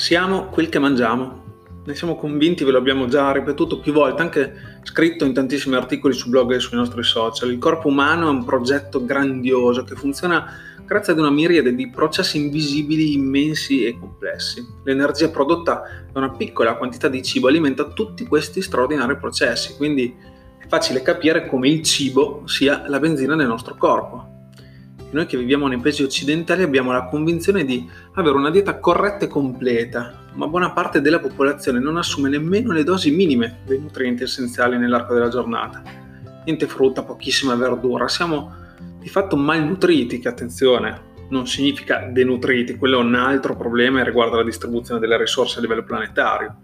Siamo quel che mangiamo. Ne siamo convinti, ve lo abbiamo già ripetuto più volte, anche scritto in tantissimi articoli su blog e sui nostri social. Il corpo umano è un progetto grandioso che funziona grazie ad una miriade di processi invisibili immensi e complessi. L'energia prodotta da una piccola quantità di cibo alimenta tutti questi straordinari processi, quindi è facile capire come il cibo sia la benzina del nostro corpo. Noi che viviamo nei paesi occidentali abbiamo la convinzione di avere una dieta corretta e completa, ma buona parte della popolazione non assume nemmeno le dosi minime dei nutrienti essenziali nell'arco della giornata. Niente frutta, pochissima verdura, siamo di fatto malnutriti, che attenzione, non significa denutriti, quello è un altro problema e riguarda la distribuzione delle risorse a livello planetario.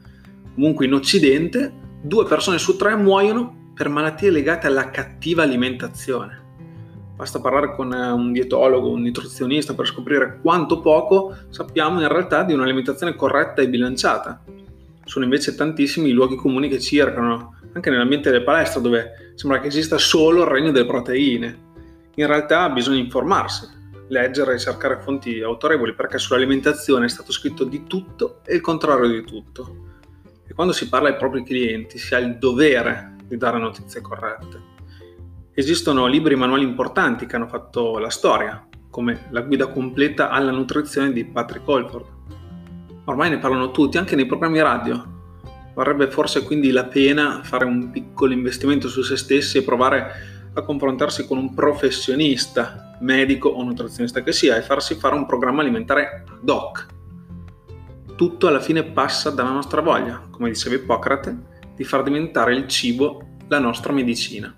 Comunque in Occidente due persone su tre muoiono per malattie legate alla cattiva alimentazione. Basta parlare con eh, un dietologo, un nutrizionista per scoprire quanto poco sappiamo in realtà di un'alimentazione corretta e bilanciata. Sono invece tantissimi i luoghi comuni che circolano, anche nell'ambiente delle palestre dove sembra che esista solo il regno delle proteine. In realtà bisogna informarsi, leggere e cercare fonti autorevoli perché sull'alimentazione è stato scritto di tutto e il contrario di tutto. E quando si parla ai propri clienti si ha il dovere di dare notizie corrette. Esistono libri e manuali importanti che hanno fatto la storia, come La guida completa alla nutrizione di Patrick Holford. Ormai ne parlano tutti, anche nei programmi radio. Varrebbe forse quindi la pena fare un piccolo investimento su se stessi e provare a confrontarsi con un professionista, medico o nutrizionista che sia, e farsi fare un programma alimentare ad hoc. Tutto alla fine passa dalla nostra voglia, come diceva Ippocrate, di far diventare il cibo la nostra medicina.